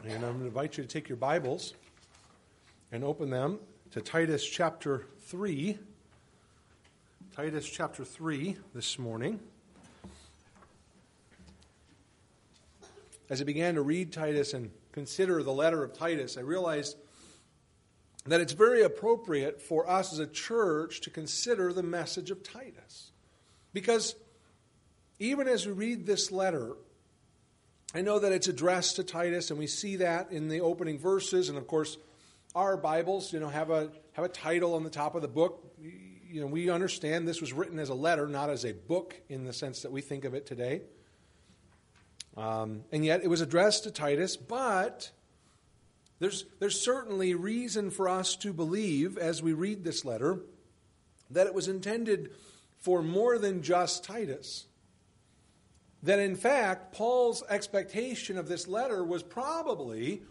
And I'm going to invite you to take your Bibles and open them to Titus chapter 3. Titus chapter 3 this morning. As I began to read Titus and consider the letter of Titus, I realized that it's very appropriate for us as a church to consider the message of Titus. Because even as we read this letter, I know that it's addressed to Titus, and we see that in the opening verses. And of course, our Bibles, you know, have a have a title on the top of the book. You know, we understand this was written as a letter, not as a book in the sense that we think of it today. Um, and yet, it was addressed to Titus, but there's, there's certainly reason for us to believe, as we read this letter, that it was intended for more than just Titus. That in fact, Paul's expectation of this letter was probably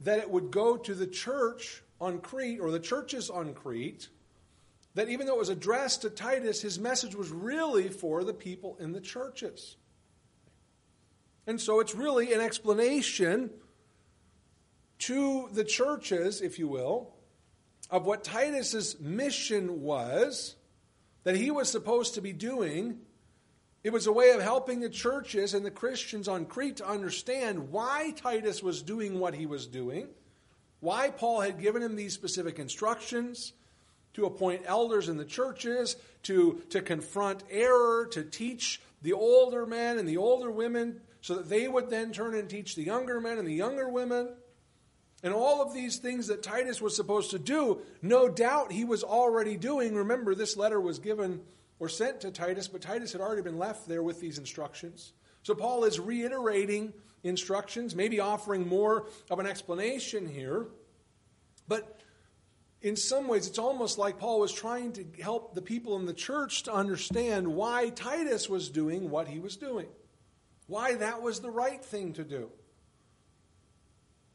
that it would go to the church on Crete, or the churches on Crete, that even though it was addressed to Titus, his message was really for the people in the churches. And so it's really an explanation to the churches, if you will, of what Titus's mission was that he was supposed to be doing. It was a way of helping the churches and the Christians on Crete to understand why Titus was doing what he was doing, why Paul had given him these specific instructions to appoint elders in the churches, to, to confront error, to teach the older men and the older women so that they would then turn and teach the younger men and the younger women. And all of these things that Titus was supposed to do, no doubt he was already doing. Remember, this letter was given or sent to Titus, but Titus had already been left there with these instructions. So Paul is reiterating instructions, maybe offering more of an explanation here. But in some ways, it's almost like Paul was trying to help the people in the church to understand why Titus was doing what he was doing, why that was the right thing to do.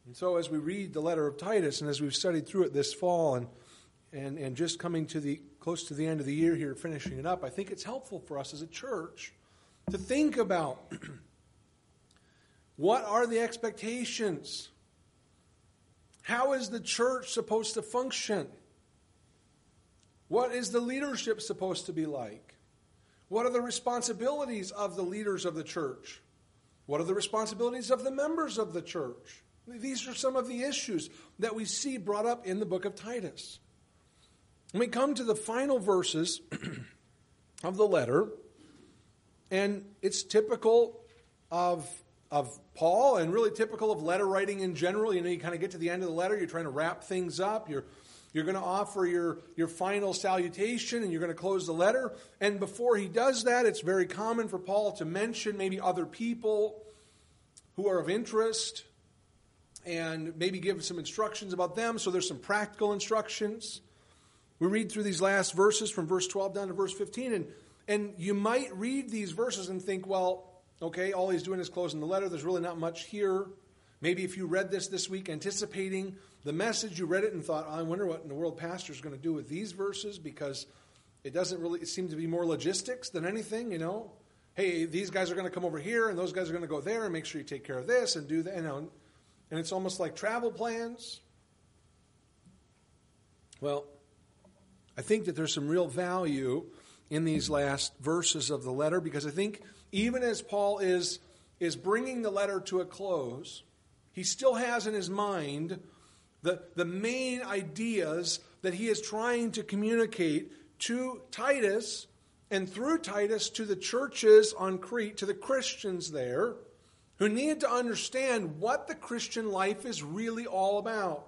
And so, as we read the letter of Titus, and as we've studied through it this fall, and, and, and just coming to the close to the end of the year here, finishing it up, I think it's helpful for us as a church to think about what are the expectations? How is the church supposed to function? What is the leadership supposed to be like? What are the responsibilities of the leaders of the church? What are the responsibilities of the members of the church? These are some of the issues that we see brought up in the book of Titus. We come to the final verses of the letter, and it's typical of, of Paul and really typical of letter writing in general. You know, you kind of get to the end of the letter, you're trying to wrap things up, you're, you're going to offer your, your final salutation, and you're going to close the letter. And before he does that, it's very common for Paul to mention maybe other people who are of interest and maybe give some instructions about them. So there's some practical instructions. We read through these last verses from verse 12 down to verse 15, and, and you might read these verses and think, well, okay, all he's doing is closing the letter. There's really not much here. Maybe if you read this this week anticipating the message, you read it and thought, I wonder what in the world pastor's going to do with these verses because it doesn't really seem to be more logistics than anything, you know. Hey, these guys are going to come over here and those guys are going to go there and make sure you take care of this and do that. You know, and it's almost like travel plans. Well, I think that there's some real value in these last verses of the letter because I think even as Paul is, is bringing the letter to a close, he still has in his mind the, the main ideas that he is trying to communicate to Titus and through Titus to the churches on Crete, to the Christians there who need to understand what the Christian life is really all about.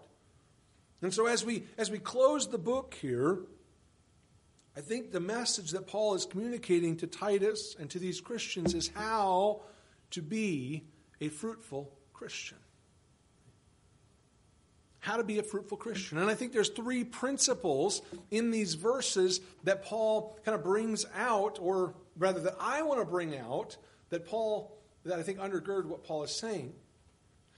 And so as we as we close the book here, I think the message that Paul is communicating to Titus and to these Christians is how to be a fruitful Christian. How to be a fruitful Christian. And I think there's three principles in these verses that Paul kind of brings out, or rather that I want to bring out, that Paul that I think undergird what Paul is saying.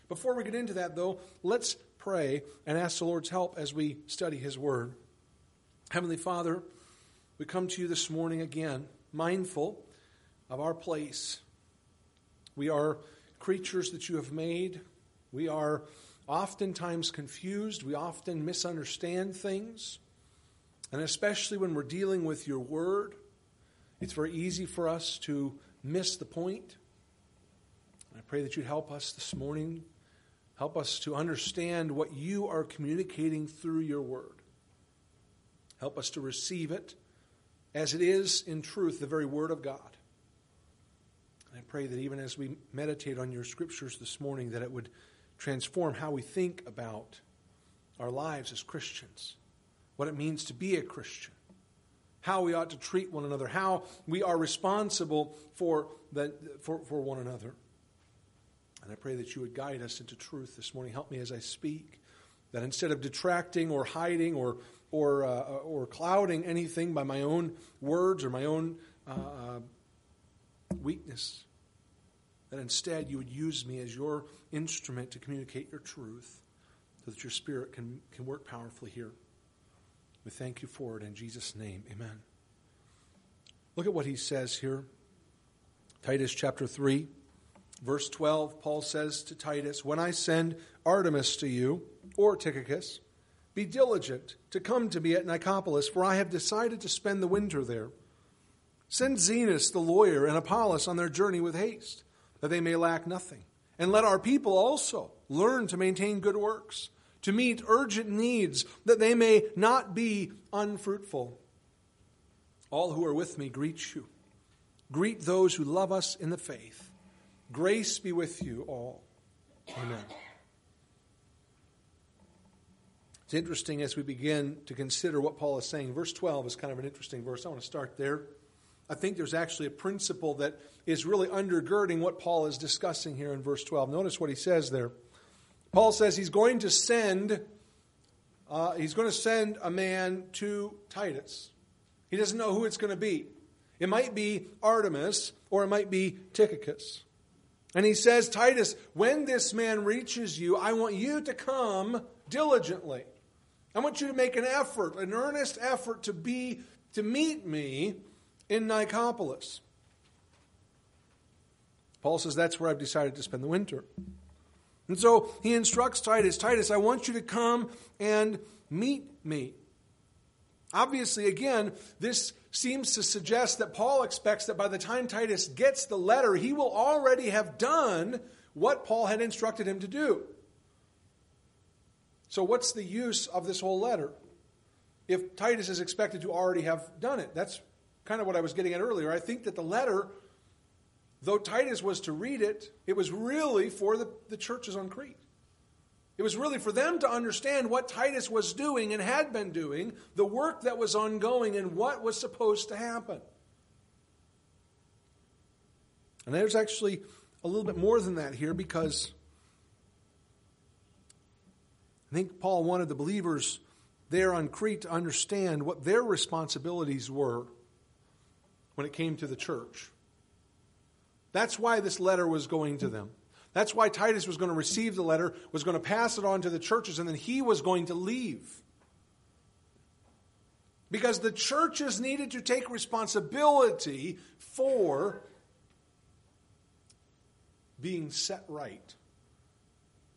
Before we get into that, though, let's pray and ask the Lord's help as we study His Word. Heavenly Father, we come to you this morning again, mindful of our place. We are creatures that you have made. We are oftentimes confused. We often misunderstand things. And especially when we're dealing with your word, it's very easy for us to miss the point. I pray that you'd help us this morning, help us to understand what you are communicating through your word. Help us to receive it as it is in truth, the very word of God. I pray that even as we meditate on your scriptures this morning, that it would transform how we think about our lives as Christians, what it means to be a Christian, how we ought to treat one another, how we are responsible for, the, for, for one another. And I pray that you would guide us into truth this morning. Help me as I speak, that instead of detracting or hiding or, or, uh, or clouding anything by my own words or my own uh, uh weakness, that instead you would use me as your instrument to communicate your truth so that your spirit can, can work powerfully here. We thank you for it in Jesus' name. Amen. Look at what he says here. Titus chapter 3, verse 12, Paul says to Titus, When I send Artemas to you, or Tychicus, be diligent to come to me at Nicopolis, for I have decided to spend the winter there. Send Zenas the lawyer and Apollos on their journey with haste that they may lack nothing. And let our people also learn to maintain good works, to meet urgent needs, that they may not be unfruitful. All who are with me greet you. Greet those who love us in the faith. Grace be with you all. Amen. It's interesting as we begin to consider what Paul is saying. Verse 12 is kind of an interesting verse. I want to start there. I think there's actually a principle that is really undergirding what Paul is discussing here in verse 12. Notice what he says there. Paul says he's going to send uh, he's going to send a man to Titus. He doesn't know who it's going to be. It might be Artemas or it might be Tychicus. And he says, Titus, when this man reaches you, I want you to come diligently. I want you to make an effort, an earnest effort to be to meet me in Nicopolis. Paul says, That's where I've decided to spend the winter. And so he instructs Titus Titus, I want you to come and meet me. Obviously, again, this seems to suggest that Paul expects that by the time Titus gets the letter, he will already have done what Paul had instructed him to do. So, what's the use of this whole letter if Titus is expected to already have done it? That's kind of what I was getting at earlier. I think that the letter, though Titus was to read it, it was really for the, the churches on Crete. It was really for them to understand what Titus was doing and had been doing, the work that was ongoing, and what was supposed to happen. And there's actually a little bit more than that here because I think Paul wanted the believers there on Crete to understand what their responsibilities were when it came to the church. That's why this letter was going to them. That's why Titus was going to receive the letter, was going to pass it on to the churches, and then he was going to leave. Because the churches needed to take responsibility for being set right,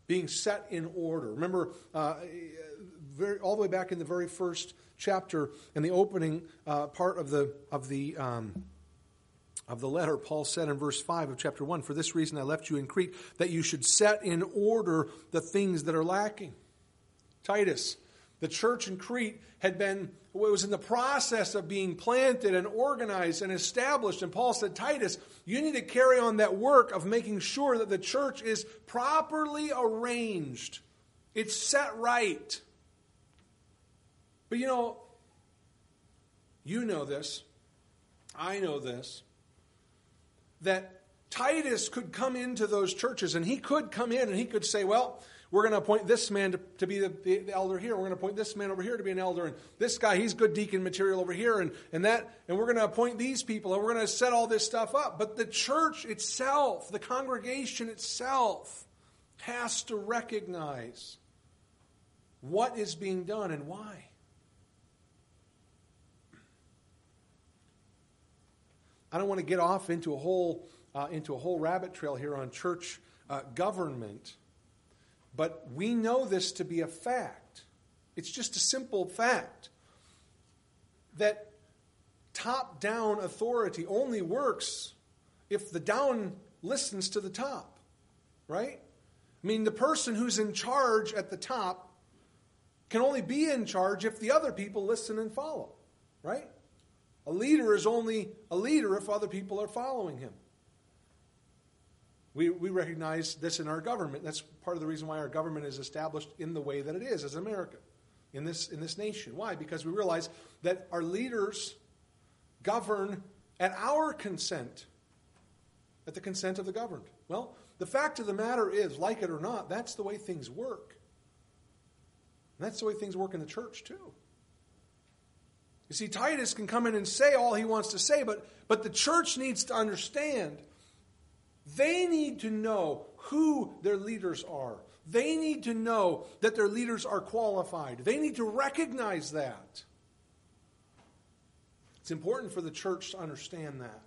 being set in order. Remember, uh, very, all the way back in the very first chapter, in the opening uh, part of the, of, the, um, of the letter, Paul said in verse 5 of chapter 1 For this reason I left you in Crete, that you should set in order the things that are lacking. Titus, the church in Crete had been, it was in the process of being planted and organized and established. And Paul said, Titus, you need to carry on that work of making sure that the church is properly arranged, it's set right. But you know, you know this, I know this, that Titus could come into those churches and he could come in and he could say, well, we're going to appoint this man to, to be the, the, the, elder here. We're going to appoint this man over here to be an elder. And this guy, he's good deacon material over here. And, and that, and we're going to appoint these people and we're going to set all this stuff up. But the church itself, the congregation itself, has to recognize what is being done and why. I don't want to get off into a whole, uh, into a whole rabbit trail here on church uh, government. But we know this to be a fact. It's just a simple fact that top down authority only works if the down listens to the top, right? I mean, the person who's in charge at the top can only be in charge if the other people listen and follow, right? A leader is only a leader if other people are following him. We, we recognize this in our government. That's part of the reason why our government is established in the way that it is as America, in this, in this nation. Why? Because we realize that our leaders govern at our consent, at the consent of the governed. Well, the fact of the matter is, like it or not, that's the way things work. And that's the way things work in the church, too. You see, Titus can come in and say all he wants to say, but, but the church needs to understand they need to know who their leaders are. They need to know that their leaders are qualified. They need to recognize that. It's important for the church to understand that.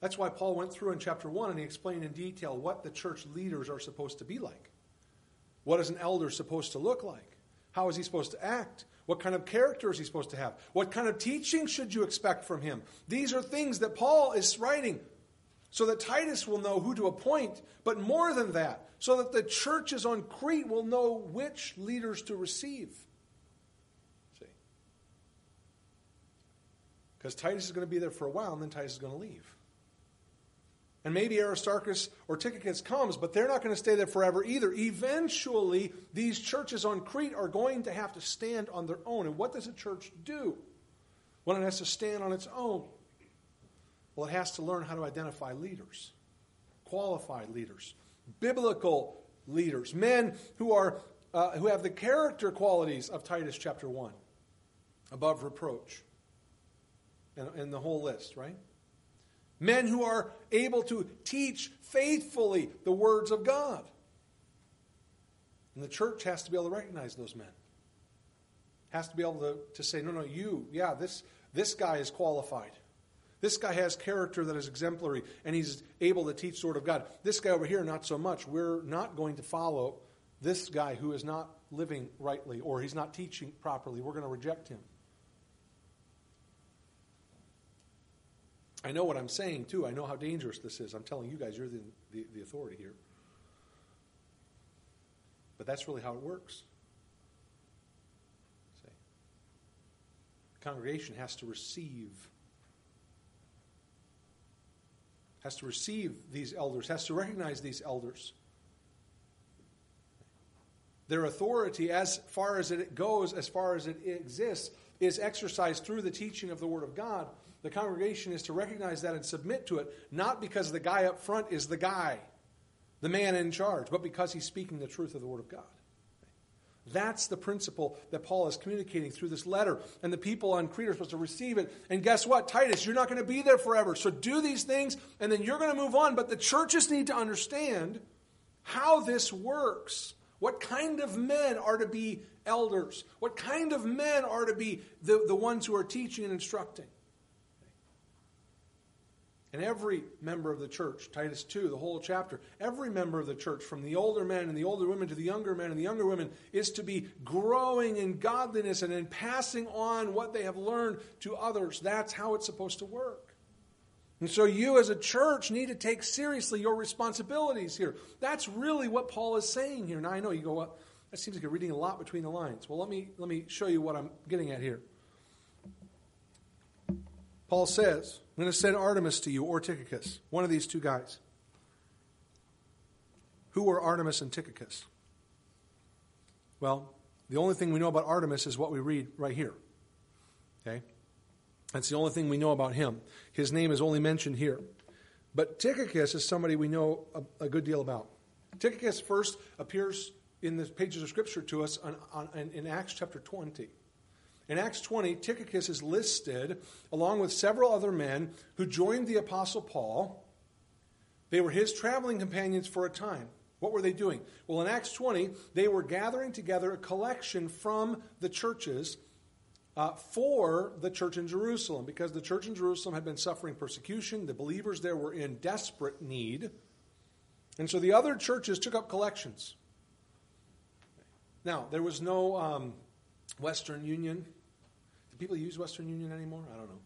That's why Paul went through in chapter 1 and he explained in detail what the church leaders are supposed to be like. What is an elder supposed to look like? How is he supposed to act? What kind of character is he supposed to have? What kind of teaching should you expect from him? These are things that Paul is writing so that Titus will know who to appoint, but more than that, so that the churches on Crete will know which leaders to receive. See? Because Titus is going to be there for a while, and then Titus is going to leave. And maybe Aristarchus or Tychicus comes, but they're not going to stay there forever either. Eventually, these churches on Crete are going to have to stand on their own. And what does a church do when it has to stand on its own? Well, it has to learn how to identify leaders, qualified leaders, biblical leaders, men who are uh, who have the character qualities of Titus chapter one, above reproach, and, and the whole list, right? Men who are able to teach faithfully the words of God. And the church has to be able to recognize those men. Has to be able to, to say, no, no, you, yeah, this, this guy is qualified. This guy has character that is exemplary, and he's able to teach the Word of God. This guy over here, not so much. We're not going to follow this guy who is not living rightly or he's not teaching properly. We're going to reject him. I know what I'm saying, too. I know how dangerous this is. I'm telling you guys, you're the, the, the authority here. But that's really how it works. See? The congregation has to receive has to receive these elders, has to recognize these elders. Their authority, as far as it goes, as far as it exists, is exercised through the teaching of the Word of God. The congregation is to recognize that and submit to it, not because the guy up front is the guy, the man in charge, but because he's speaking the truth of the Word of God. That's the principle that Paul is communicating through this letter. And the people on Crete are supposed to receive it. And guess what? Titus, you're not going to be there forever. So do these things, and then you're going to move on. But the churches need to understand how this works. What kind of men are to be elders? What kind of men are to be the, the ones who are teaching and instructing? And every member of the church, Titus 2, the whole chapter, every member of the church, from the older men and the older women to the younger men and the younger women, is to be growing in godliness and in passing on what they have learned to others. That's how it's supposed to work. And so you as a church need to take seriously your responsibilities here. That's really what Paul is saying here. Now I know you go, well, that seems like you're reading a lot between the lines. Well, let me let me show you what I'm getting at here. Paul says, I'm going to send Artemas to you or Tychicus, one of these two guys. Who were Artemas and Tychicus? Well, the only thing we know about Artemas is what we read right here. Okay? That's the only thing we know about him. His name is only mentioned here. But Tychicus is somebody we know a, a good deal about. Tychicus first appears in the pages of Scripture to us on, on, in Acts chapter 20. In Acts 20, Tychicus is listed along with several other men who joined the Apostle Paul. They were his traveling companions for a time. What were they doing? Well, in Acts 20, they were gathering together a collection from the churches uh, for the church in Jerusalem because the church in Jerusalem had been suffering persecution. The believers there were in desperate need. And so the other churches took up collections Now, there was no um, Western Union. Do people use Western Union anymore? I don't know.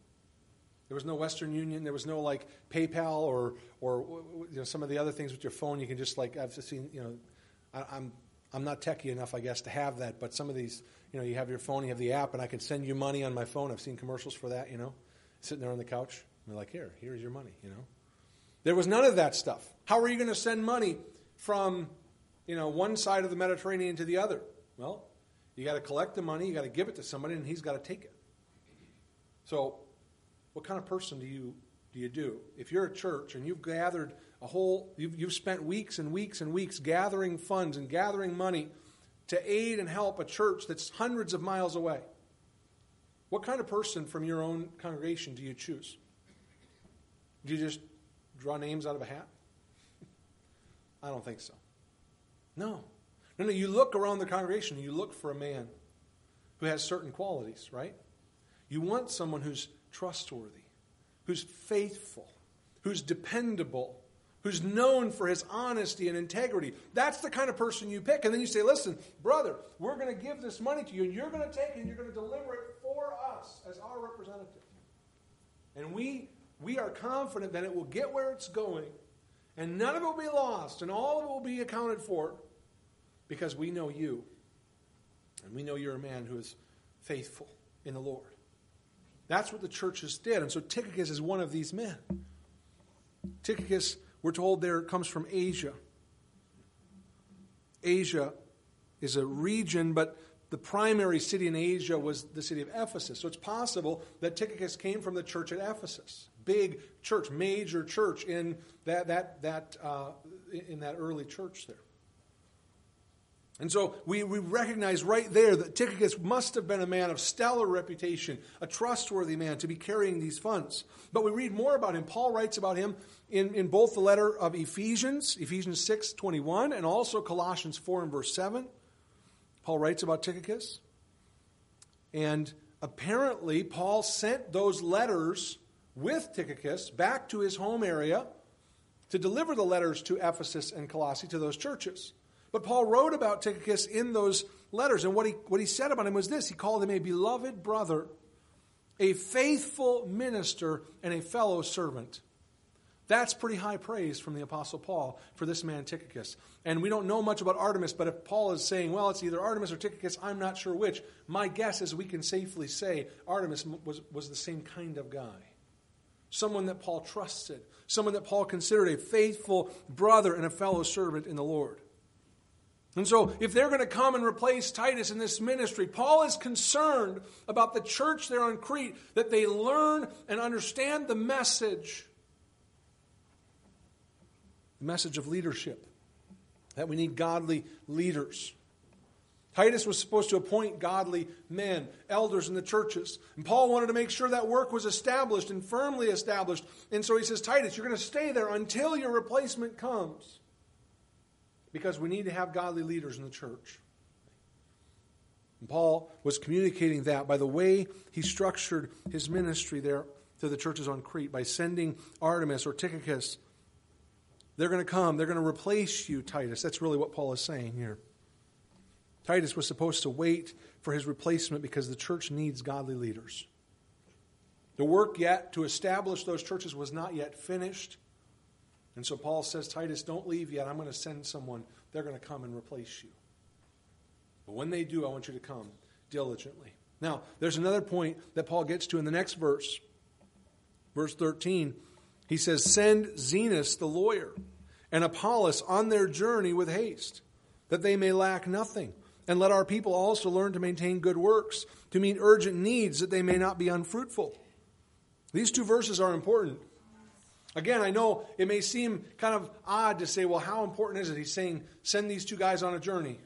There was no Western Union. There was no like PayPal or or you know, some of the other things with your phone. You can just like I've seen. You know, I, I'm I'm not techy enough, I guess, to have that. But some of these, you know, you have your phone, you have the app, and I can send you money on my phone. I've seen commercials for that. You know, sitting there on the couch, and they're like, "Here, here's your money." You know, there was none of that stuff. How are you going to send money from, you know, one side of the Mediterranean to the other? Well, you got to collect the money, you got to give it to somebody, and he's got to take it. So, what kind of person do you do you do? If you're a church and you've gathered a whole, you've, you've spent weeks and weeks and weeks gathering funds and gathering money to aid and help a church that's hundreds of miles away. What kind of person from your own congregation do you choose? Do you just draw names out of a hat? I don't think so. No. No, no, you look around the congregation, and you look for a man who has certain qualities, right? You want someone who's trustworthy, who's faithful, who's dependable, who's known for his honesty and integrity. That's the kind of person you pick. And then you say, listen, brother, we're going to give this money to you, and you're going to take it and you're going to deliver it for us as our representative. And we, we are confident that it will get where it's going, and none of it will be lost, and all of it will be accounted for because we know you. And we know you're a man who is faithful in the Lord. That's what the churches did. And so Tychicus is one of these men. Tychicus, we're told there, comes from Asia. Asia is a region, but the primary city in Asia was the city of Ephesus. So it's possible that Tychicus came from the church at Ephesus. Big church, major church in that, that, that, uh, in that early church there. And so we, we recognize right there that Tychicus must have been a man of stellar reputation, a trustworthy man to be carrying these funds. But we read more about him. Paul writes about him in, in both the letter of Ephesians, Ephesians 6 21, and also Colossians 4 and verse 7. Paul writes about Tychicus. And apparently, Paul sent those letters with Tychicus back to his home area to deliver the letters to Ephesus and Colossae to those churches. But Paul wrote about Tychicus in those letters, and what he, what he said about him was this he called him a beloved brother, a faithful minister, and a fellow servant. That's pretty high praise from the Apostle Paul for this man Tychicus. And we don't know much about Artemas, but if Paul is saying, well, it's either Artemas or Tychicus, I'm not sure which, my guess is we can safely say Artemas was, was the same kind of guy. Someone that Paul trusted, someone that Paul considered a faithful brother and a fellow servant in the Lord. And so, if they're going to come and replace Titus in this ministry, Paul is concerned about the church there on Crete, that they learn and understand the message the message of leadership, that we need godly leaders. Titus was supposed to appoint godly men, elders in the churches. And Paul wanted to make sure that work was established and firmly established. And so he says, Titus, you're going to stay there until your replacement comes because we need to have godly leaders in the church. And Paul was communicating that by the way he structured his ministry there to the churches on Crete by sending Artemas or Tychicus. They're going to come, they're going to replace you, Titus. That's really what Paul is saying here. Titus was supposed to wait for his replacement because the church needs godly leaders. The work yet to establish those churches was not yet finished. And so Paul says, Titus, don't leave yet. I'm going to send someone. They're going to come and replace you. But when they do, I want you to come diligently. Now, there's another point that Paul gets to in the next verse. Verse 13. He says, Send Zenas the lawyer and Apollos on their journey with haste, that they may lack nothing. And let our people also learn to maintain good works, to meet urgent needs, that they may not be unfruitful. These two verses are important. Again, I know it may seem kind of odd to say, well, how important is it? He's saying, send these two guys on a journey.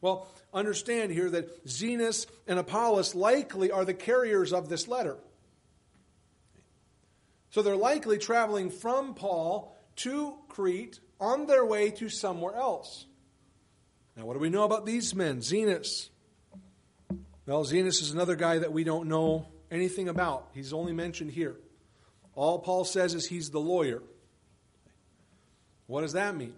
Well, understand here that Zenas and Apollos likely are the carriers of this letter. So they're likely traveling from Paul to Crete on their way to somewhere else. Now, what do we know about these men? Zenas. Well, Zenas is another guy that we don't know anything about. He's only mentioned here. All Paul says is he's the lawyer. What does that mean?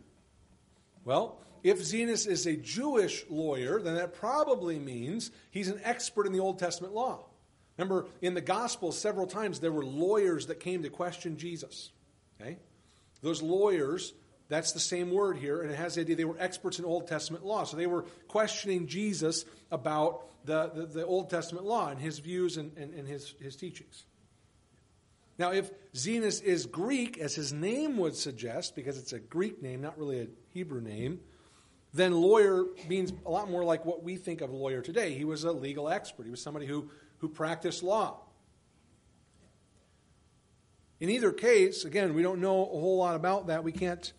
Well, if Zenas is a Jewish lawyer, then that probably means he's an expert in the Old Testament law. Remember, in the Gospels, several times there were lawyers that came to question Jesus. Okay? Those lawyers, that's the same word here, and it has the idea they were experts in Old Testament law. So they were questioning Jesus about the, the, the Old Testament law and his views and, and, and his, his teachings. Now, if Zenas is Greek, as his name would suggest, because it's a Greek name, not really a Hebrew name, then lawyer means a lot more like what we think of a lawyer today. He was a legal expert, he was somebody who, who practiced law. In either case, again, we don't know a whole lot about that. We can't,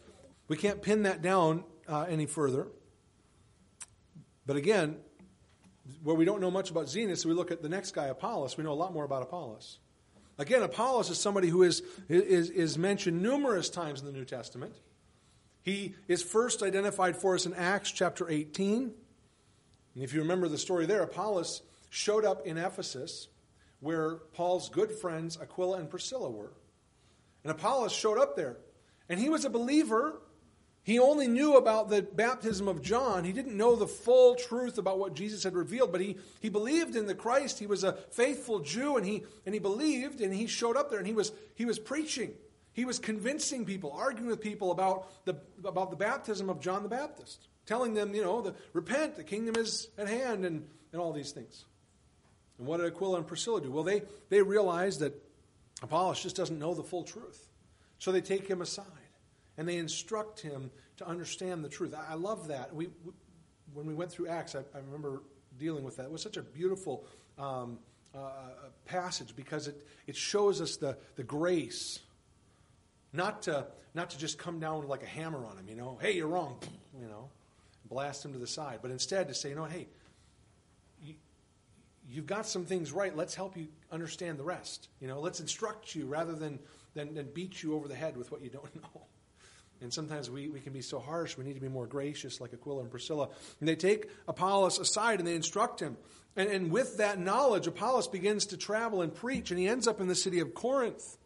we can't pin that down uh, any further. But again, where we don't know much about Zenas, we look at the next guy, Apollos. We know a lot more about Apollos. Again, Apollos is somebody who is, is, is mentioned numerous times in the New Testament. He is first identified for us in Acts chapter 18. And if you remember the story there, Apollos showed up in Ephesus where Paul's good friends Aquila and Priscilla were. And Apollos showed up there. And he was a believer. He only knew about the baptism of John. He didn't know the full truth about what Jesus had revealed, but he, he believed in the Christ. He was a faithful Jew, and he, and he believed, and he showed up there, and he was, he was preaching. He was convincing people, arguing with people about the, about the baptism of John the Baptist, telling them, you know, the, repent, the kingdom is at hand, and, and all these things. And what did Aquila and Priscilla do? Well, they, they realized that Apollos just doesn't know the full truth. So they take him aside and they instruct him to understand the truth. I, love that. We, we, when we went through Acts, I, I, remember dealing with that. It was such a beautiful um, uh, passage because it, it shows us the, the grace not to, not to just come down like a hammer on him, you know, hey, you're wrong, you know, blast him to the side, but instead to say, you know what, hey, you, you've got some things right. Let's help you understand the rest. You know, let's instruct you rather than, than, than beat you over the head with what you don't know. And sometimes we, we can be so harsh. We need to be more gracious, like Aquila and Priscilla. And they take Apollos aside and they instruct him. And, and with that knowledge, Apollos begins to travel and preach, and he ends up in the city of Corinth.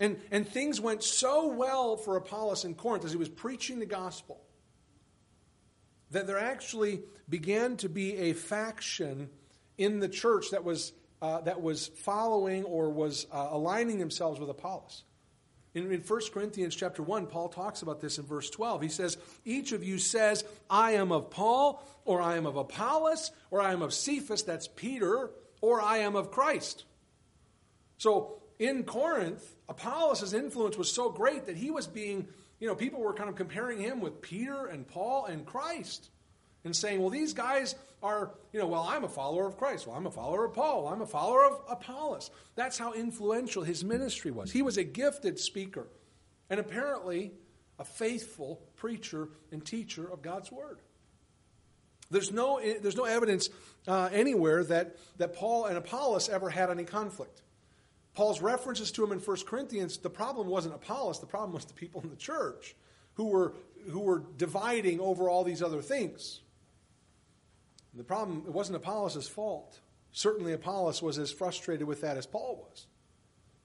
And, and things went so well for Apollos in Corinth as he was preaching the gospel that there actually began to be a faction in the church that was, uh, that was following or was uh, aligning themselves with Apollos. In, in 1 Corinthians chapter 1, Paul talks about this in verse 12. He says, Each of you says, I am of Paul, or I am of Apollos, or I am of Cephas, that's Peter, or I am of Christ. So in Corinth, Apollos' influence was so great that he was being, you know, people were kind of comparing him with Peter and Paul and Christ and saying, well, these guys are, you know, well, I'm a follower of Christ. Well, I'm a follower of Paul. I'm a follower of Apollos. That's how influential his ministry was. He was a gifted speaker and apparently a faithful preacher and teacher of God's word. There's no, there's no evidence uh, anywhere that, that Paul and Apollos ever had any conflict. Paul's references to him in 1 Corinthians, the problem wasn't Apollos, the problem was the people in the church who were, who were dividing over all these other things. The problem, it wasn't Apollos' fault. Certainly, Apollos was as frustrated with that as Paul was.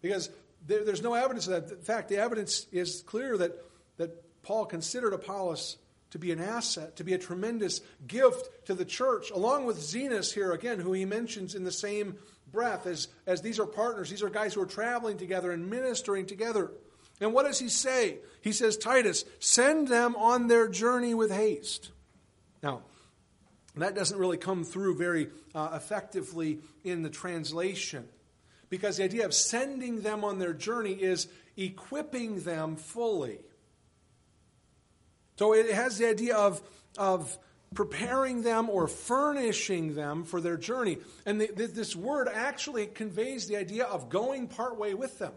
Because there, there's no evidence of that. In fact, the evidence is clear that, that Paul considered Apollos to be an asset, to be a tremendous gift to the church, along with Zenas here, again, who he mentions in the same breath as, as these are partners. These are guys who are traveling together and ministering together. And what does he say? He says, Titus, send them on their journey with haste. Now, that doesn't really come through very uh, effectively in the translation because the idea of sending them on their journey is equipping them fully. So it has the idea of, of preparing them or furnishing them for their journey. And the, this word actually conveys the idea of going partway with them.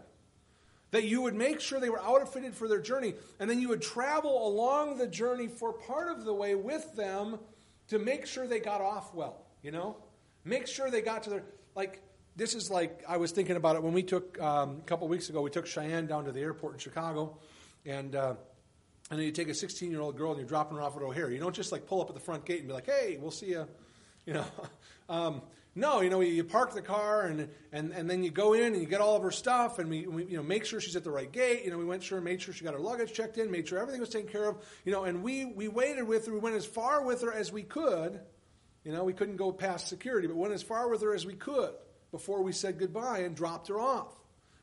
That you would make sure they were outfitted for their journey, and then you would travel along the journey for part of the way with them to make sure they got off well, you know? Make sure they got to their, like, this is like, I was thinking about it when we took, um, a couple weeks ago, we took Cheyenne down to the airport in Chicago, and, uh, and then you take a 16 year old girl and you're dropping her off at O'Hare. You don't just like pull up at the front gate and be like, hey, we'll see you. You know, um, No, you know, you park the car and, and, and then you go in and you get all of her stuff and we, we you know make sure she's at the right gate. You know, we went sure made sure she got her luggage checked in, made sure everything was taken care of. You know, and we we waited with her. We went as far with her as we could. You know, we couldn't go past security, but went as far with her as we could before we said goodbye and dropped her off.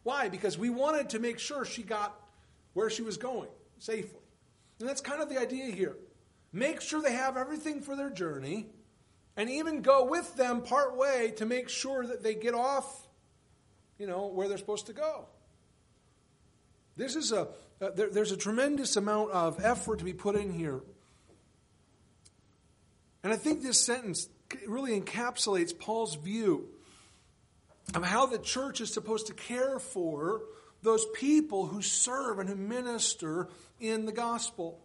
Why? Because we wanted to make sure she got where she was going safely. And that's kind of the idea here. Make sure they have everything for their journey and even go with them part way to make sure that they get off, you know, where they're supposed to go. This is a, uh, there, there's a tremendous amount of effort to be put in here. And I think this sentence really encapsulates Paul's view of how the church is supposed to care for those people who serve and who minister in the gospel.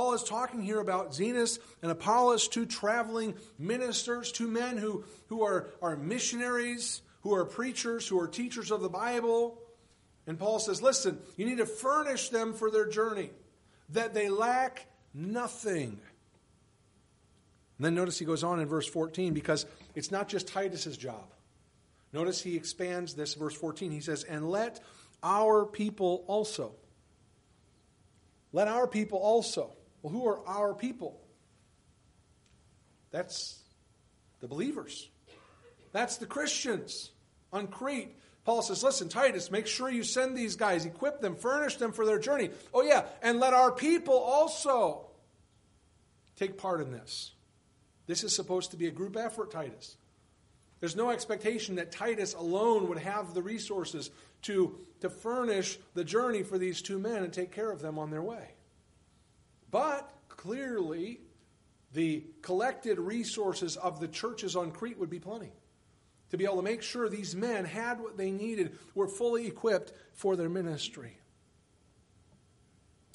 Paul is talking here about Zenas and Apollos, two traveling ministers, two men who, who are, are missionaries, who are preachers, who are teachers of the Bible. And Paul says, listen, you need to furnish them for their journey, that they lack nothing. And then notice he goes on in verse 14 because it's not just Titus's job. Notice he expands this, verse 14. He says, And let our people also. Let our people also. Well, who are our people? That's the believers. That's the Christians on Crete. Paul says, Listen, Titus, make sure you send these guys, equip them, furnish them for their journey. Oh, yeah, and let our people also take part in this. This is supposed to be a group effort, Titus. There's no expectation that Titus alone would have the resources to, to furnish the journey for these two men and take care of them on their way. But clearly, the collected resources of the churches on Crete would be plenty to be able to make sure these men had what they needed, were fully equipped for their ministry.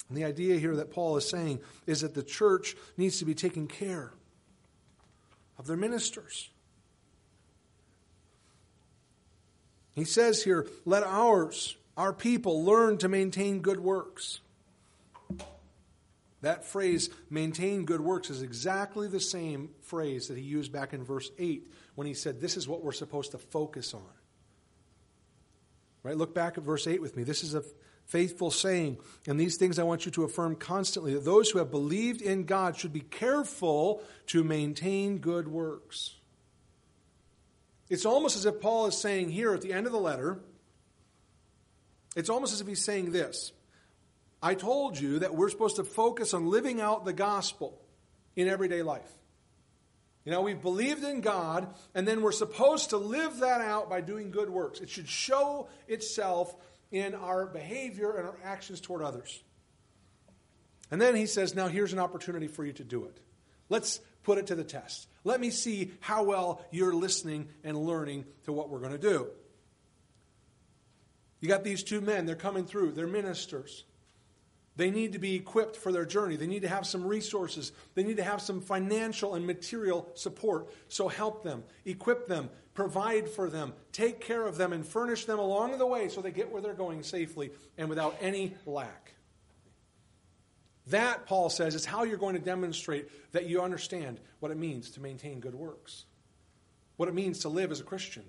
And the idea here that Paul is saying is that the church needs to be taking care of their ministers. He says here, let ours, our people, learn to maintain good works. That phrase, maintain good works, is exactly the same phrase that he used back in verse 8 when he said, This is what we're supposed to focus on. Right? Look back at verse 8 with me. This is a faithful saying, and these things I want you to affirm constantly that those who have believed in God should be careful to maintain good works. It's almost as if Paul is saying here at the end of the letter, it's almost as if he's saying this I told you that we're supposed to focus on living out the gospel in everyday life. You know, we've believed in God, and then we're supposed to live that out by doing good works. It should show itself in our behavior and our actions toward others. And then he says, Now here's an opportunity for you to do it. Let's put it to the test. Let me see how well you're listening and learning to what we're going to do. You got these two men, they're coming through, they're ministers. They need to be equipped for their journey. They need to have some resources. They need to have some financial and material support. So help them, equip them, provide for them, take care of them, and furnish them along the way so they get where they're going safely and without any lack. That, Paul says, is how you're going to demonstrate that you understand what it means to maintain good works, what it means to live as a Christian,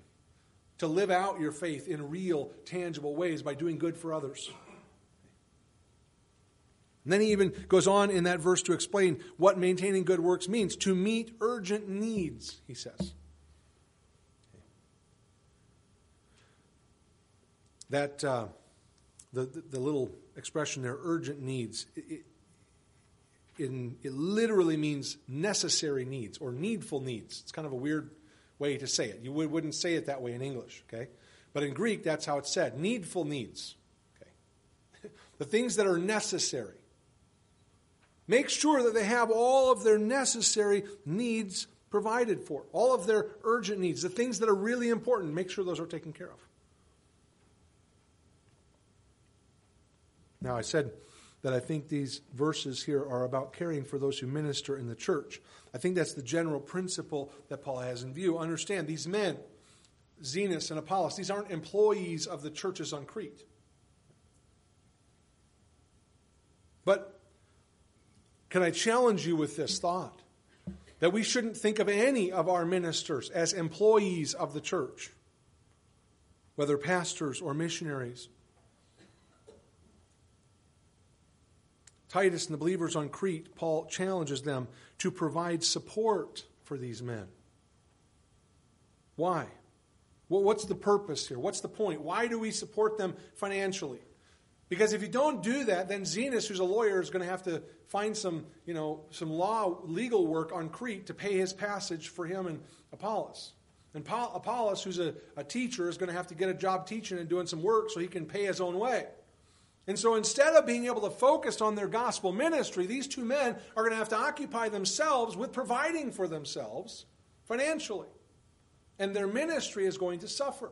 to live out your faith in real, tangible ways by doing good for others. And then he even goes on in that verse to explain what maintaining good works means to meet urgent needs, he says. That, uh, the, the, the, little expression there, urgent needs, it, in, it literally means necessary needs or needful needs. It's kind of a weird way to say it. You would, wouldn't say it that way in English, okay? But in Greek, that's how it's said needful needs. Okay? the things that are necessary. Make sure that they have all of their necessary needs provided for, all of their urgent needs, the things that are really important, make sure those are taken care of. Now, I said that I think these verses here are about caring for those who minister in the church. I think that's the general principle that Paul has in view. Understand, these men, Zenas and Apollos, these aren't employees of the churches on Crete. But can I challenge you with this thought? that we shouldn't think of any of our ministers as employees of the church, whether pastors or missionaries. Titus and the believers on Crete, Paul challenges them to provide support for these men. Why? What's the purpose here? What's the point? Why do we support them financially? Because if you don't do that, then Zenas, who's a lawyer, is going to have to find some, you know, some law, legal work on Crete to pay his passage for him and Apollos. And Apollos, who's a, a teacher, is going to have to get a job teaching and doing some work so he can pay his own way. And so instead of being able to focus on their gospel ministry, these two men are going to have to occupy themselves with providing for themselves financially. And their ministry is going to suffer.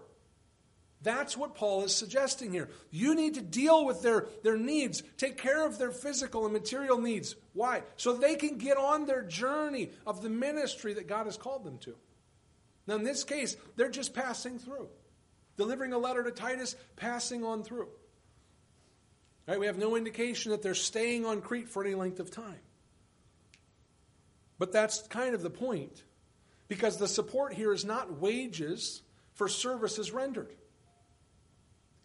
That's what Paul is suggesting here. You need to deal with their, their needs, take care of their physical and material needs. Why? So they can get on their journey of the ministry that God has called them to. Now, in this case, they're just passing through, delivering a letter to Titus, passing on through. Right? We have no indication that they're staying on Crete for any length of time. But that's kind of the point. Because the support here is not wages for services rendered.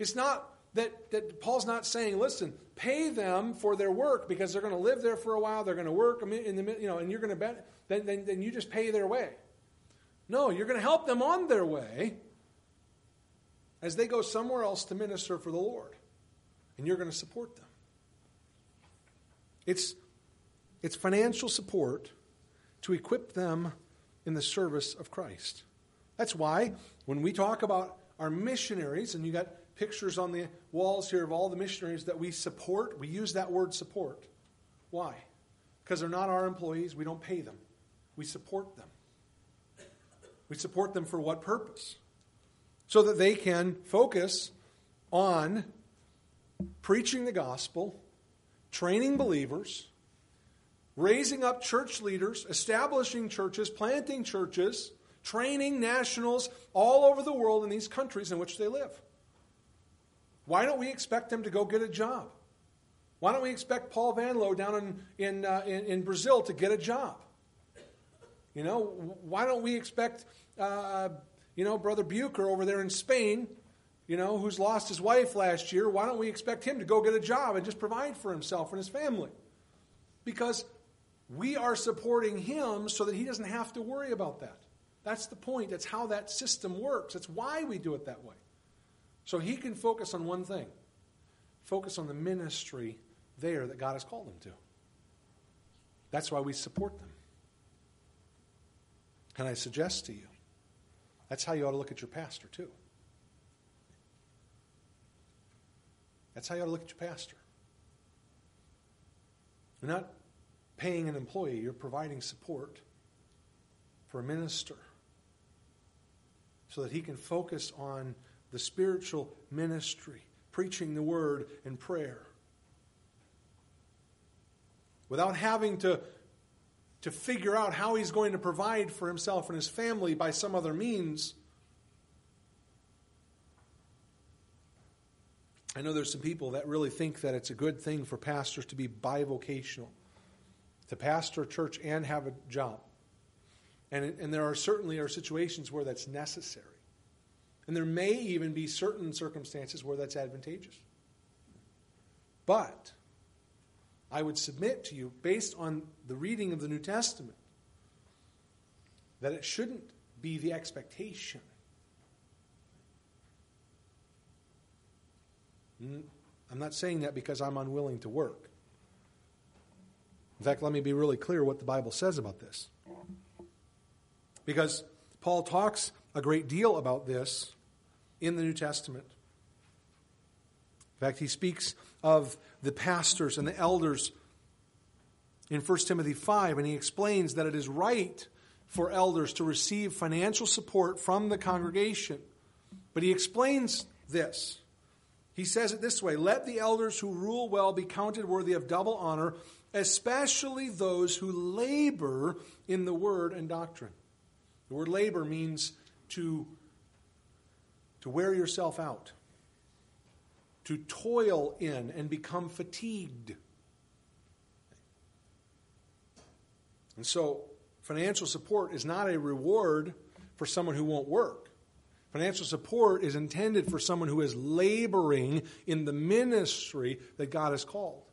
It's not that, that Paul's not saying, listen, pay them for their work because they're going to live there for a while, they're going to work in the you know, and you're going to bet, then, then, then you just pay their way. No, you're going to help them on their way as they go somewhere else to minister for the Lord and you're going to support them. It's, it's financial support to equip them in the service of Christ. That's why when we talk about our missionaries, and you got pictures on the walls here of all the missionaries that we support, we use that word support. Why? Because they're not our employees, we don't pay them. We support them. We support them for what purpose? So that they can focus on preaching the gospel, training believers, raising up church leaders, establishing churches, planting churches, training nationals all over the world in these countries in which they live. Why don't we expect them to go get a job? Why don't we expect Paul Van Loo down in, in, uh, in, in, Brazil to get a job? You know, why don't we expect, uh, you know, Brother Bucher over there in Spain you know, who's lost his wife last year, why don't we expect him to go get a job and just provide for himself and his family? Because we are supporting him so that he doesn't have to worry about that. That's the point. That's how that system works. That's why we do it that way. So he can focus on one thing focus on the ministry there that God has called him to. That's why we support them. And I suggest to you, that's how you ought to look at your pastor, too. That's how you ought to look at your pastor. You're not paying an employee, you're providing support for a minister so that he can focus on the spiritual ministry, preaching the word and prayer. Without having to, to figure out how he's going to provide for himself and his family by some other means, I know there's some people that really think that it's a good thing for pastors to be bivocational, to pastor a church and have a job. And, and there are certainly are situations where that's necessary. And there may even be certain circumstances where that's advantageous. But I would submit to you, based on the reading of the New Testament, that it shouldn't be the expectation I'm not saying that because I'm unwilling to work. In fact, let me be really clear what the Bible says about this. Because Paul talks a great deal about this in the New Testament. In fact, he speaks of the pastors and the elders in 1 Timothy 5, and he explains that it is right for elders to receive financial support from the congregation. But he explains this. He says it this way Let the elders who rule well be counted worthy of double honor, especially those who labor in the word and doctrine. The word labor means to, to wear yourself out, to toil in and become fatigued. And so, financial support is not a reward for someone who won't work. Financial support is intended for someone who is laboring in the ministry that God has called.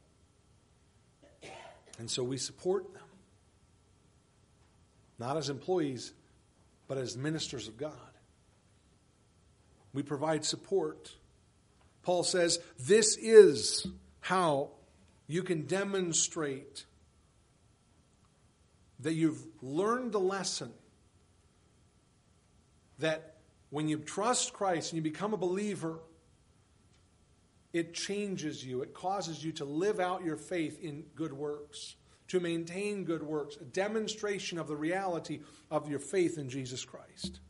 And so we support them. Not as employees, but as ministers of God. We provide support. Paul says this is how you can demonstrate that you've learned the lesson that when you trust Christ and you become a believer, it changes you. It causes you to live out your faith in good works, to maintain good works, a demonstration of the reality of your faith in Jesus Christ.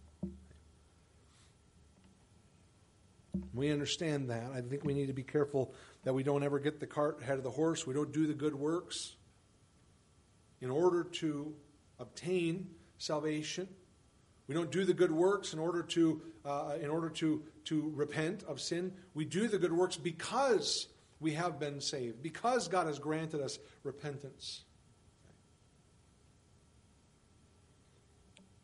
We understand that. I think we need to be careful that we don't ever get the cart ahead of the horse. We don't do the good works in order to obtain salvation. We don't do the good works in order to uh, in order to to repent of sin. We do the good works because we have been saved, because God has granted us repentance.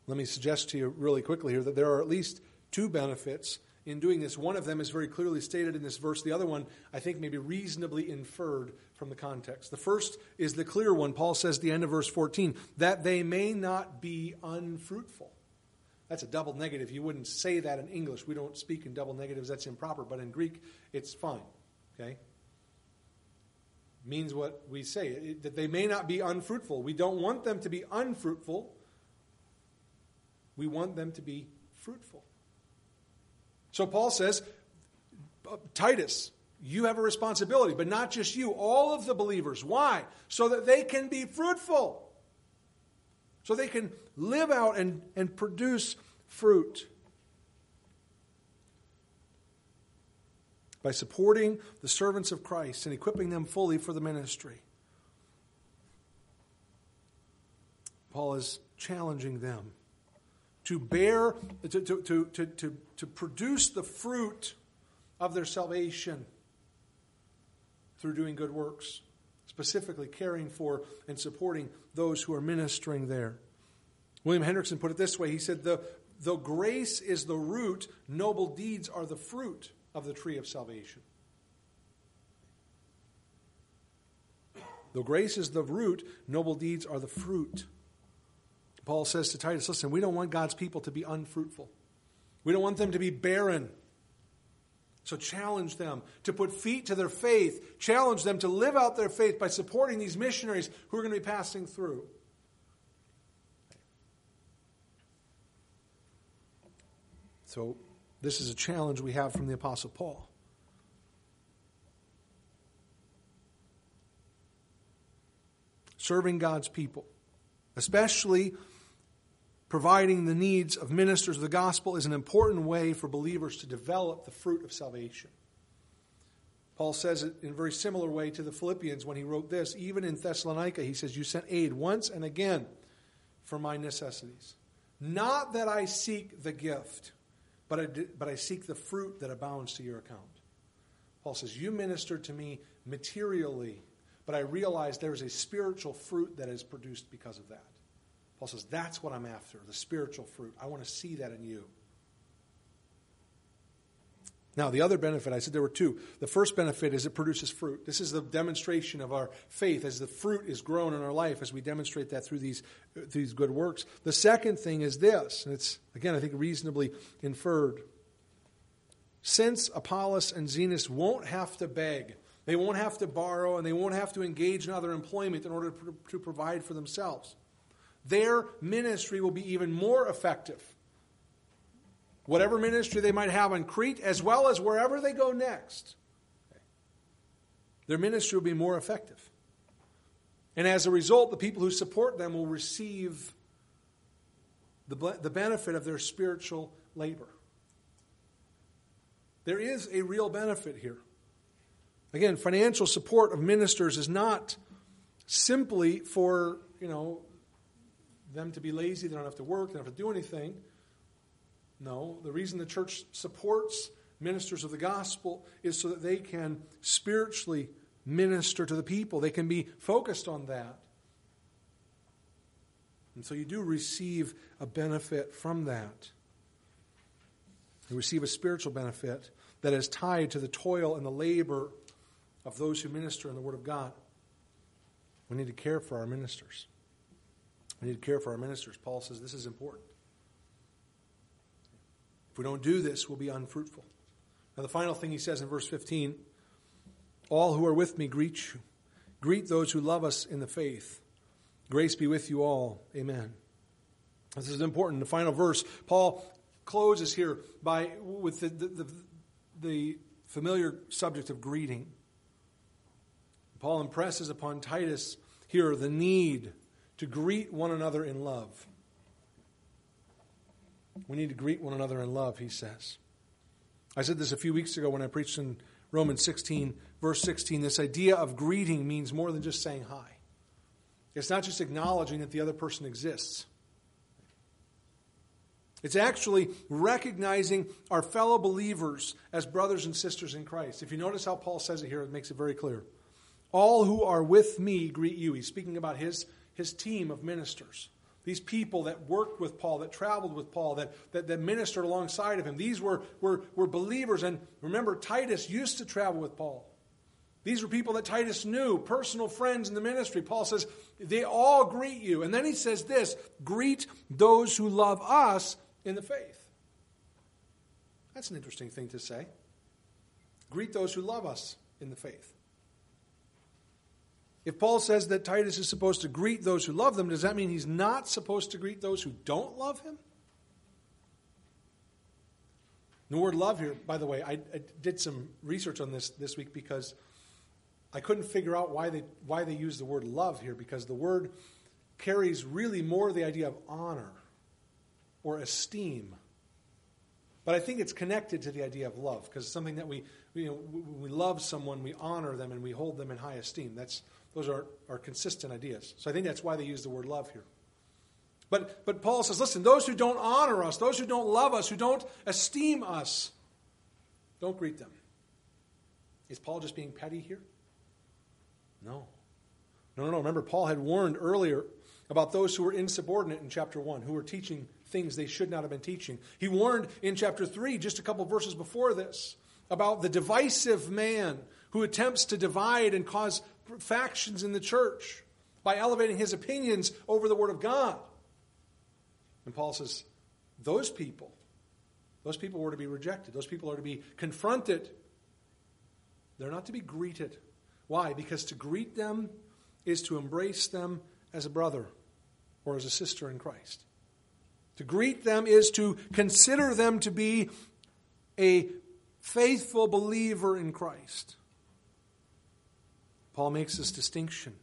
Let me suggest to you really quickly here that there are at least two benefits in doing this. One of them is very clearly stated in this verse. The other one, I think, may be reasonably inferred from the context. The first is the clear one. Paul says at the end of verse 14, that they may not be unfruitful. That's a double negative. You wouldn't say that in English. We don't speak in double negatives. That's improper. But in Greek, it's fine. Okay? Means what we say. That they may not be unfruitful. We don't want them to be unfruitful. We want them to be fruitful. So Paul says, Titus, you have a responsibility, but not just you, all of the believers. Why? So that they can be fruitful. So they can live out and, and produce fruit. By supporting the servants of Christ and equipping them fully for the ministry. Paul is challenging them to bear, to, to, to, to, to produce the fruit of their salvation through doing good works, specifically caring for and supporting those who are ministering there. William Hendriksen put it this way he said, the, Though grace is the root, noble deeds are the fruit of the tree of salvation. Though grace is the root, noble deeds are the fruit. Paul says to Titus, listen, we don't want God's people to be unfruitful. We don't want them to be barren. So challenge them to put feet to their faith. Challenge them to live out their faith by supporting these missionaries who are going to be passing through. So this is a challenge we have from the Apostle Paul. Serving God's people, especially providing the needs of ministers of the gospel is an important way for believers to develop the fruit of salvation. Paul says it in a very similar way to the Philippians when he wrote this. Even in Thessalonica, he says, You sent aid once and again for my necessities. Not that I seek the gift, but I, but I seek the fruit that abounds to your account. Paul says, You ministered to me materially, but I realize there is a spiritual fruit that is produced because of that. Paul says, That's what I'm after, the spiritual fruit. I want to see that in you. Now, the other benefit, I said there were two. The first benefit is it produces fruit. This is the demonstration of our faith as the fruit is grown in our life as we demonstrate that through these, through these good works. The second thing is this, and it's, again, I think reasonably inferred. Since Apollos and Zenas won't have to beg, they won't have to borrow, and they won't have to engage in other employment in order to provide for themselves their ministry will be even more effective. Whatever ministry they might have on Crete, as well as wherever they go next, their ministry will be more effective. And as a result, the people who support them will receive the, the benefit of their spiritual labor. There is a real benefit here. Again, financial support of ministers is not simply for, you know, them to be lazy, they don't have to work, they don't have to do anything. No, the reason the church supports ministers of the gospel is so that they can spiritually minister to the people. They can be focused on that. And so you do receive a benefit from that. You receive a spiritual benefit that is tied to the toil and the labor of those who minister in the Word of God. We need to care for our ministers. We need to care for our ministers. Paul says this is important. If we don't do this, we'll be unfruitful. Now, the final thing he says in verse 15 All who are with me greet you. Greet those who love us in the faith. Grace be with you all. Amen. This is important. The final verse, Paul closes here by with the, the, the, the familiar subject of greeting. Paul impresses upon Titus here the need to greet one another in love. We need to greet one another in love, he says. I said this a few weeks ago when I preached in Romans 16, verse 16. This idea of greeting means more than just saying hi. It's not just acknowledging that the other person exists. It's actually recognizing our fellow believers as brothers and sisters in Christ. If you notice how Paul says it here, it makes it very clear. All who are with me greet you. He's speaking about his, his team of ministers. These people that worked with Paul, that traveled with Paul, that, that, that ministered alongside of him. These were, were, were believers. And remember, Titus used to travel with Paul. These were people that Titus knew, personal friends in the ministry. Paul says, they all greet you. And then he says this greet those who love us in the faith. That's an interesting thing to say. Greet those who love us in the faith. If Paul says that Titus is supposed to greet those who love them, does that mean he's not supposed to greet those who don't love him? The word love here, by the way, I, I, did some research on this this week because I couldn't figure out why they, why they use the word love here because the word carries really more the idea of honor or esteem. But I think it's connected to the idea of love because it's something that we, you know, we love someone, we honor them and we hold them in high esteem. That's, those are, are consistent ideas. So I think that's why they use the word love here. But, but Paul says, listen, those who don't honor us, those who don't love us, who don't esteem us, don't greet them. Is Paul just being petty here? No. No, no, no. Remember, Paul had warned earlier about those who were insubordinate in chapter 1, who were teaching things they should not have been teaching. He warned in chapter 3, just a couple verses before this, about the divisive man who attempts to divide and cause factions in the church by elevating his opinions over the Word of God. And Paul says, those people, those people were to be rejected. Those people are to be confronted. They're not to be greeted. Why? Because to greet them is to embrace them as a brother or as a sister in Christ. To greet them is to consider them to be a faithful believer in Christ. Paul makes this distinction.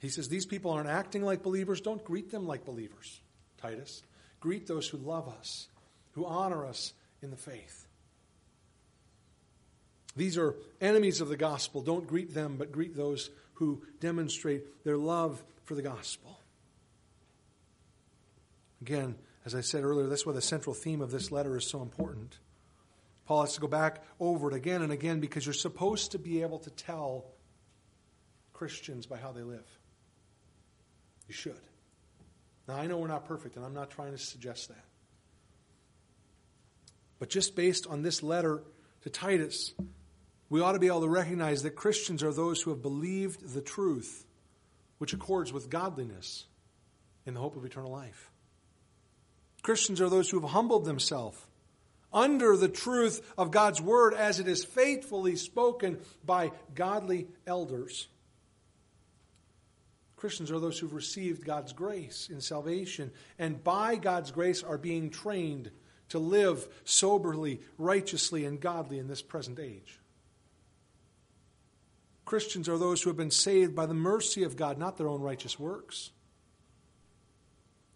He says, These people aren't acting like believers. Don't greet them like believers, Titus. Greet those who love us, who honor us in the faith. These are enemies of the gospel. Don't greet them, but greet those who demonstrate their love for the gospel. Again, as I said earlier, that's why the central theme of this letter is so important. Paul has to go back over it again and again because you're supposed to be able to tell Christians by how they live. You should. Now, I know we're not perfect, and I'm not trying to suggest that. But just based on this letter to Titus, we ought to be able to recognize that Christians are those who have believed the truth, which accords with godliness in the hope of eternal life. Christians are those who have humbled themselves under the truth of God's word as it is faithfully spoken by godly elders. Christians are those who've received God's grace in salvation and by God's grace are being trained to live soberly, righteously, and godly in this present age. Christians are those who have been saved by the mercy of God, not their own righteous works,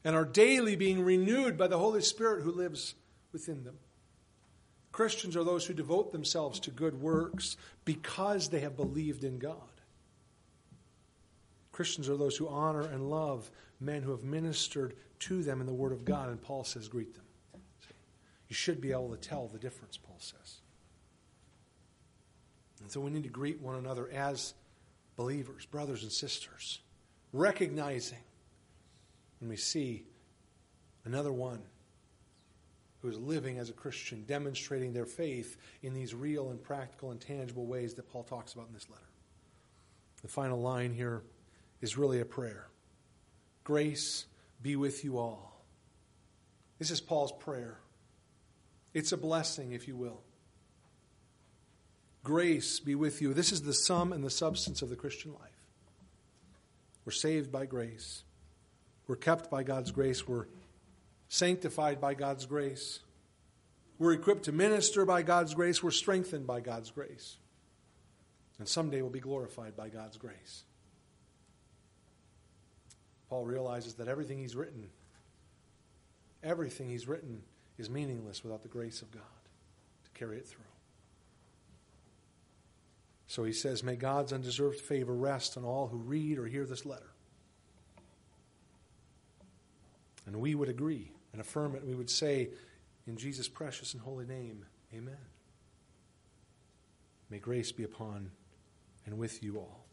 and are daily being renewed by the Holy Spirit who lives within them. Christians are those who devote themselves to good works because they have believed in God. Christians are those who honor and love men who have ministered to them in the Word of God, and Paul says, greet them. You should be able to tell the difference, Paul says. And so we need to greet one another as believers, brothers and sisters, recognizing when we see another one who is living as a Christian, demonstrating their faith in these real and practical and tangible ways that Paul talks about in this letter. The final line here is really a prayer Grace be with you all. This is Paul's prayer. It's a blessing, if you will. Grace be with you. This is the sum and the substance of the Christian life. We're saved by grace. We're kept by God's grace. We're sanctified by God's grace. We're equipped to minister by God's grace. We're strengthened by God's grace. And someday we'll be glorified by God's grace. Paul realizes that everything he's written, everything he's written is meaningless without the grace of God to carry it through. So he says, May God's undeserved favor rest on all who read or hear this letter. And we would agree and affirm it. We would say, in Jesus' precious and holy name, Amen. May grace be upon and with you all.